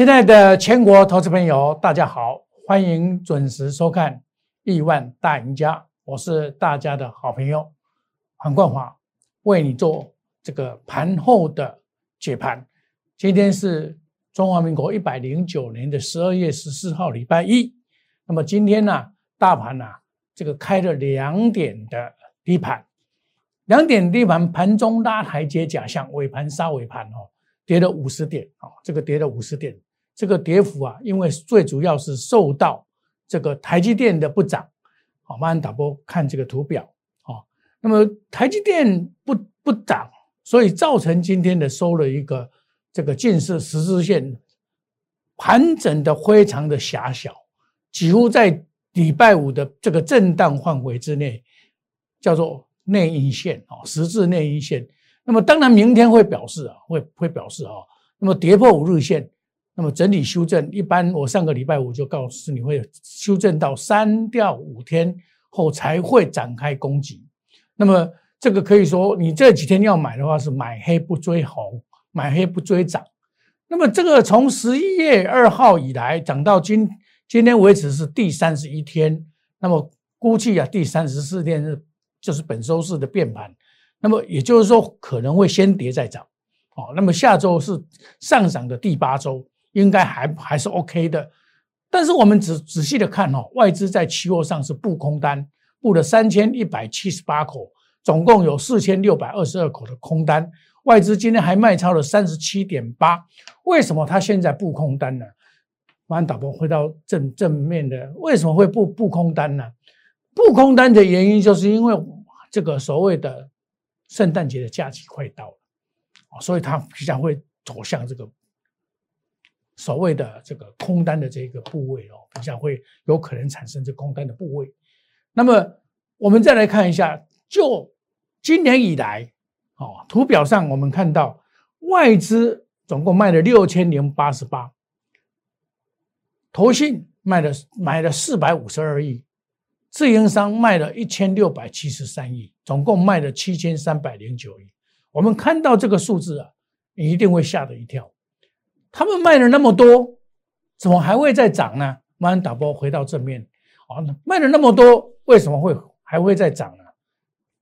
亲爱的全国投资朋友，大家好，欢迎准时收看《亿万大赢家》，我是大家的好朋友黄冠华，为你做这个盘后的解盘。今天是中华民国一百零九年的十二月十四号，礼拜一。那么今天呢，大盘呢，这个开了两点的低盘，两点低盘，盘中拉台阶假象，尾盘杀尾盘哦。跌了五十点啊，这个跌了五十点，这个跌幅啊，因为最主要是受到这个台积电的不涨，好，慢慢打波看这个图表啊，那么台积电不不涨，所以造成今天的收了一个这个近视十字线盘整的非常的狭小，几乎在礼拜五的这个震荡范围之内，叫做内阴线啊，十字内阴线。那么当然，明天会表示啊，会会表示啊，那么跌破五日线，那么整体修正，一般我上个礼拜五就告诉你会修正到三到五天后才会展开攻击。那么这个可以说，你这几天要买的话是买黑不追红，买黑不追涨。那么这个从十一月二号以来涨到今今天为止是第三十一天，那么估计啊第三十四天是就是本周四的变盘。那么也就是说，可能会先跌再涨，哦，那么下周是上涨的第八周，应该还还是 OK 的。但是我们仔仔细的看哦，外资在期货上是布空单，布了三千一百七十八口，总共有四千六百二十二口的空单。外资今天还卖超了三十七点八，为什么他现在布空单呢？马上导播回到正正面的，为什么会布布空单呢？布空单的原因就是因为这个所谓的。圣诞节的假期快到了，所以它比较会走向这个所谓的这个空单的这个部位哦，比较会有可能产生这空单的部位。那么我们再来看一下，就今年以来，哦，图表上我们看到外资总共卖了六千零八十八，投信卖了买了四百五十二亿。自营商卖了一千六百七十三亿，总共卖了七千三百零九亿。我们看到这个数字啊，一定会吓得一跳。他们卖了那么多，怎么还会再涨呢？慢慢打波回到正面，哦，卖了那么多，为什么会还会再涨呢？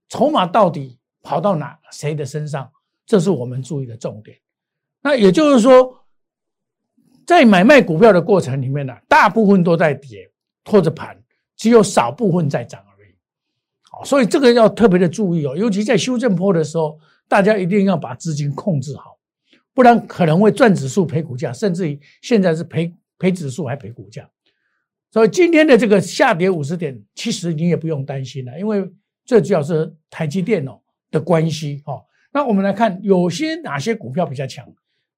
筹码到底跑到哪谁的身上？这是我们注意的重点。那也就是说，在买卖股票的过程里面呢，大部分都在跌或者盘。只有少部分在涨而已，好，所以这个要特别的注意哦，尤其在修正坡的时候，大家一定要把资金控制好，不然可能会赚指数赔股价，甚至于现在是赔赔指数还赔股价。所以今天的这个下跌五十点，其实你也不用担心了，因为这主要是台积电哦的关系哦。那我们来看，有些哪些股票比较强？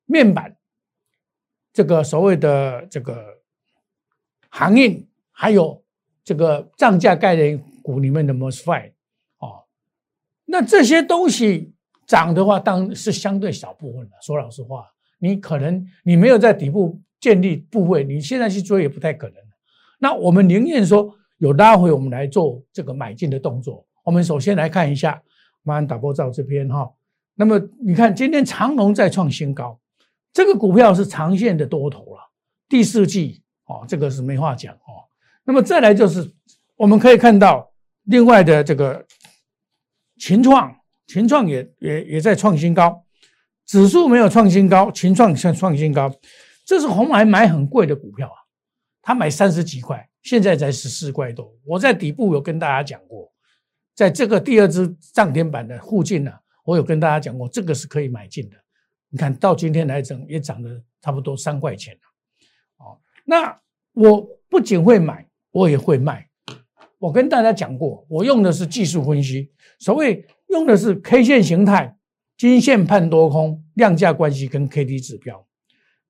面板，这个所谓的这个行业，还有。这个涨价概念股里面的 mosfet 哦，那这些东西涨的话，当然是相对小部分的。说老实话，你可能你没有在底部建立部位，你现在去追也不太可能。那我们宁愿说有拉回，我们来做这个买进的动作。我们首先来看一下，马上打波照这边哈。那么你看，今天长隆再创新高，这个股票是长线的多头了。第四季哦，这个是没话讲哦。那么再来就是，我们可以看到另外的这个秦创，秦创也也也在创新高，指数没有创新高，秦创在创新高，这是红海买很贵的股票啊，他买三十几块，现在才十四块多。我在底部有跟大家讲过，在这个第二只涨停板的附近呢，我有跟大家讲过，这个是可以买进的。你看到今天来整也涨了差不多三块钱了，哦，那我不仅会买。我也会卖。我跟大家讲过，我用的是技术分析，所谓用的是 K 线形态、金线判多空、量价关系跟 K D 指标。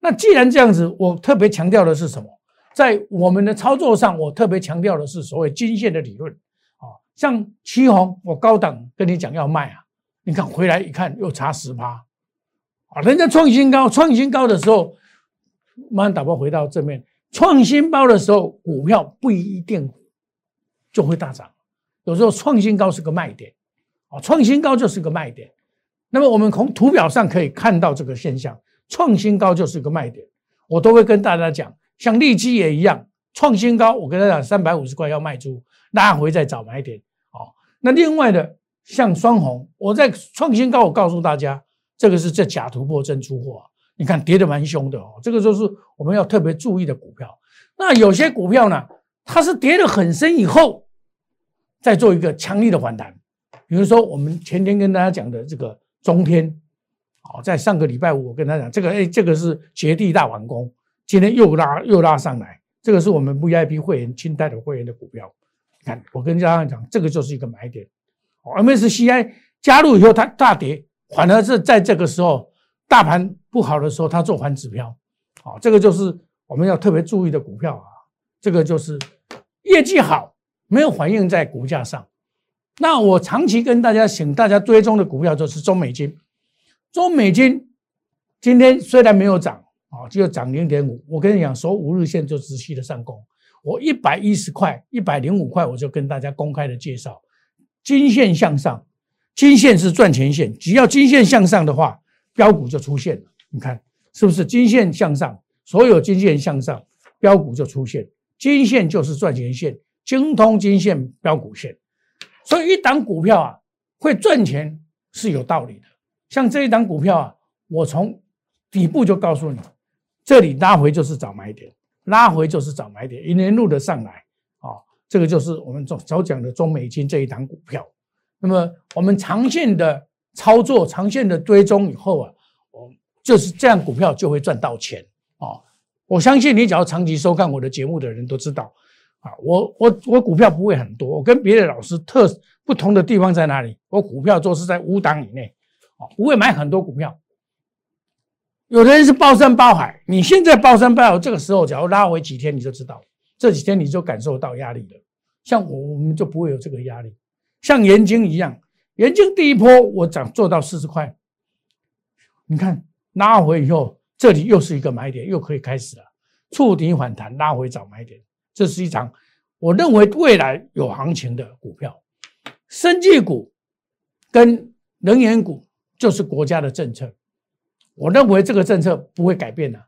那既然这样子，我特别强调的是什么？在我们的操作上，我特别强调的是所谓金线的理论。啊，像七红，我高档跟你讲要卖啊，你看回来一看又差十趴，啊，人家创新高，创新高的时候，马上打包回到正面。创新高的时候，股票不一定就会大涨。有时候创新高是个卖点，啊，创新高就是个卖点。那么我们从图表上可以看到这个现象，创新高就是个卖点。我都会跟大家讲，像利基也一样，创新高，我跟他讲三百五十块要卖出，拉回再找买点。哦，那另外的像双红，我在创新高，我告诉大家，这个是这假突破真出货，你看跌的蛮凶的哦，这个就是我们要特别注意的股票。那有些股票呢，它是跌得很深以后，再做一个强力的反弹，比如说我们前天跟大家讲的这个中天。好，在上个礼拜五，我跟他讲，这个哎，这个是绝地大完工，今天又拉又拉上来，这个是我们 VIP 会员清代的会员的股票。你看，我跟大家讲，这个就是一个买点。MSCI 加入以后，它大跌，反而是在这个时候大盘不好的时候，它做反指标。好，这个就是我们要特别注意的股票啊。这个就是业绩好，没有反映在股价上。那我长期跟大家请大家追踪的股票就是中美金。中美金今天虽然没有涨啊，只有涨零点五。我跟你讲，守五日线就持续的上攻。我一百一十块、一百零五块，我就跟大家公开的介绍，金线向上，金线是赚钱线。只要金线向上的话，标股就出现了。你看是不是？金线向上，所有金线向上，标股就出现。金线就是赚钱线，精通金线标股线。所以一档股票啊，会赚钱是有道理的。像这一档股票啊，我从底部就告诉你，这里拉回就是找买点，拉回就是找买点，一年路的上来啊，这个就是我们早早讲的中美金这一档股票。那么我们长线的操作，长线的追踪以后啊，我就是这样，股票就会赚到钱啊。我相信你只要长期收看我的节目的人都知道啊，我我我股票不会很多，我跟别的老师特不同的地方在哪里？我股票做是在五档以内。啊不会买很多股票，有的人是包山包海。你现在包山包海，这个时候只要拉回几天，你就知道这几天你就感受到压力了。像我，我们就不会有这个压力。像盐金一样，盐金第一波我涨做到四十块，你看拉回以后，这里又是一个买点，又可以开始了，触底反弹，拉回找买点。这是一场我认为未来有行情的股票，生技股跟能源股。就是国家的政策，我认为这个政策不会改变的，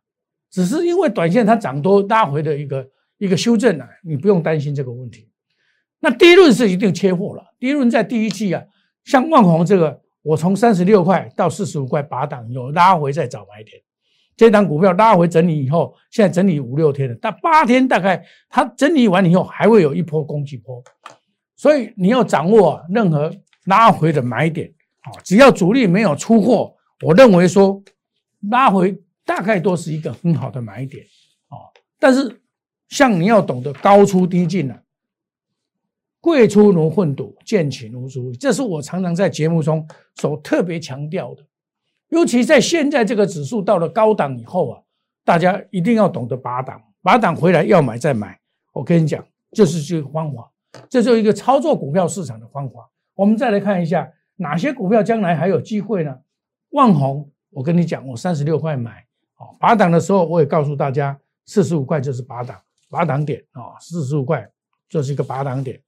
只是因为短线它涨多拉回的一个一个修正啊，你不用担心这个问题。那第一轮是一定切货了，第一轮在第一季啊，像万宏这个，我从三十六块到四十五块拔档，有拉回再找买点。这档股票拉回整理以后，现在整理五六天了，但八天大概它整理完以后还会有一波攻击波，所以你要掌握任何拉回的买点。啊，只要主力没有出货，我认为说拉回大概都是一个很好的买点啊。但是像你要懂得高出低进呢，贵出如混赌，贱起如猪，这是我常常在节目中所特别强调的。尤其在现在这个指数到了高档以后啊，大家一定要懂得拔档，拔档回来要买再买。我跟你讲，就是这个方法，这就一个操作股票市场的方法。我们再来看一下。哪些股票将来还有机会呢？万宏，我跟你讲，我三十六块买，哦，拔档的时候我也告诉大家，四十五块就是拔档，拔档点啊，四十五块就是一个拔档点，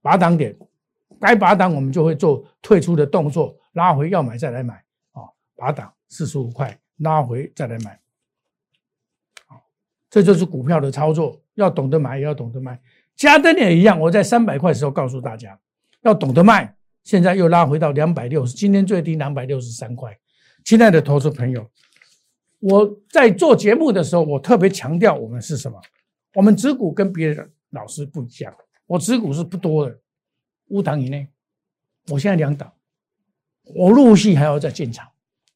拔档点，该拔档我们就会做退出的动作，拉回要买再来买，拔档四十五块，拉回再来买，好，这就是股票的操作，要懂得买，也要懂得卖。加登也一样，我在三百块的时候告诉大家，要懂得卖。现在又拉回到两百六十，今天最低两百六十三块。亲爱的投资朋友，我在做节目的时候，我特别强调我们是什么？我们持股跟别的老师不一样，我持股是不多的，五档以内。我现在两档，我陆续还要再进场。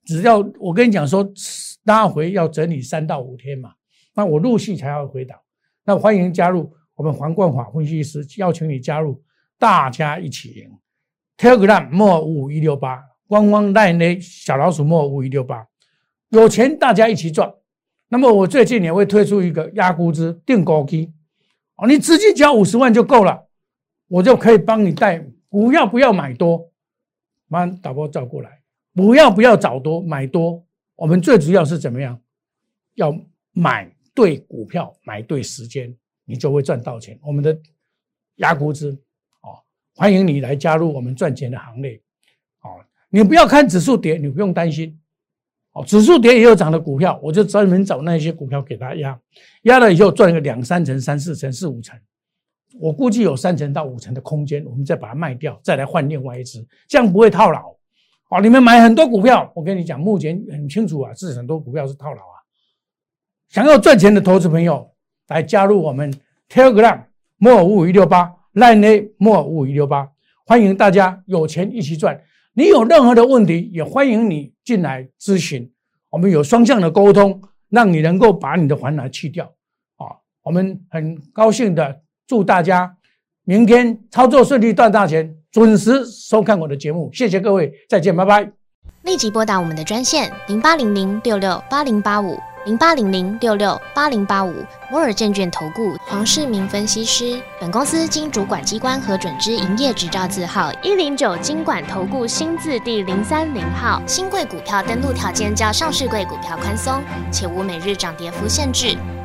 只要我跟你讲说拉回要整理三到五天嘛，那我陆续才要回档。那欢迎加入我们皇冠华分析师，邀请你加入，大家一起赢。Telegram 莫五五一六八，汪汪赖内小老鼠莫五五一六八，有钱大家一起赚。那么我最近也会推出一个压估值定高基，哦，你直接交五十万就够了，我就可以帮你带。不要不要买多，慢导播照过来。不要不要找多买多，我们最主要是怎么样？要买对股票，买对时间，你就会赚到钱。我们的压估值。欢迎你来加入我们赚钱的行列，哦，你不要看指数跌，你不用担心，哦，指数跌也有涨的股票，我就专门找那些股票给他压，压了以后赚个两三成、三四成、四五成，我估计有三成到五成的空间，我们再把它卖掉，再来换另外一只，这样不会套牢。哦，你们买很多股票，我跟你讲，目前很清楚啊，是很多股票是套牢啊。想要赚钱的投资朋友，来加入我们 Telegram 莫五五一六八 Line 莫五五一六八，欢迎大家有钱一起赚。你有任何的问题，也欢迎你进来咨询，我们有双向的沟通，让你能够把你的烦恼去掉。啊，我们很高兴的祝大家明天操作顺利，赚大钱。准时收看我的节目，谢谢各位，再见，拜拜。立即拨打我们的专线零八零零六六八零八五零八零零六六八零八五摩尔证券投顾黄世明分析师。本公司经主管机关核准之营业执照字号一零九金管投顾新字第零三零号。新贵股票登录条件较上市贵股票宽松，且无每日涨跌幅限制。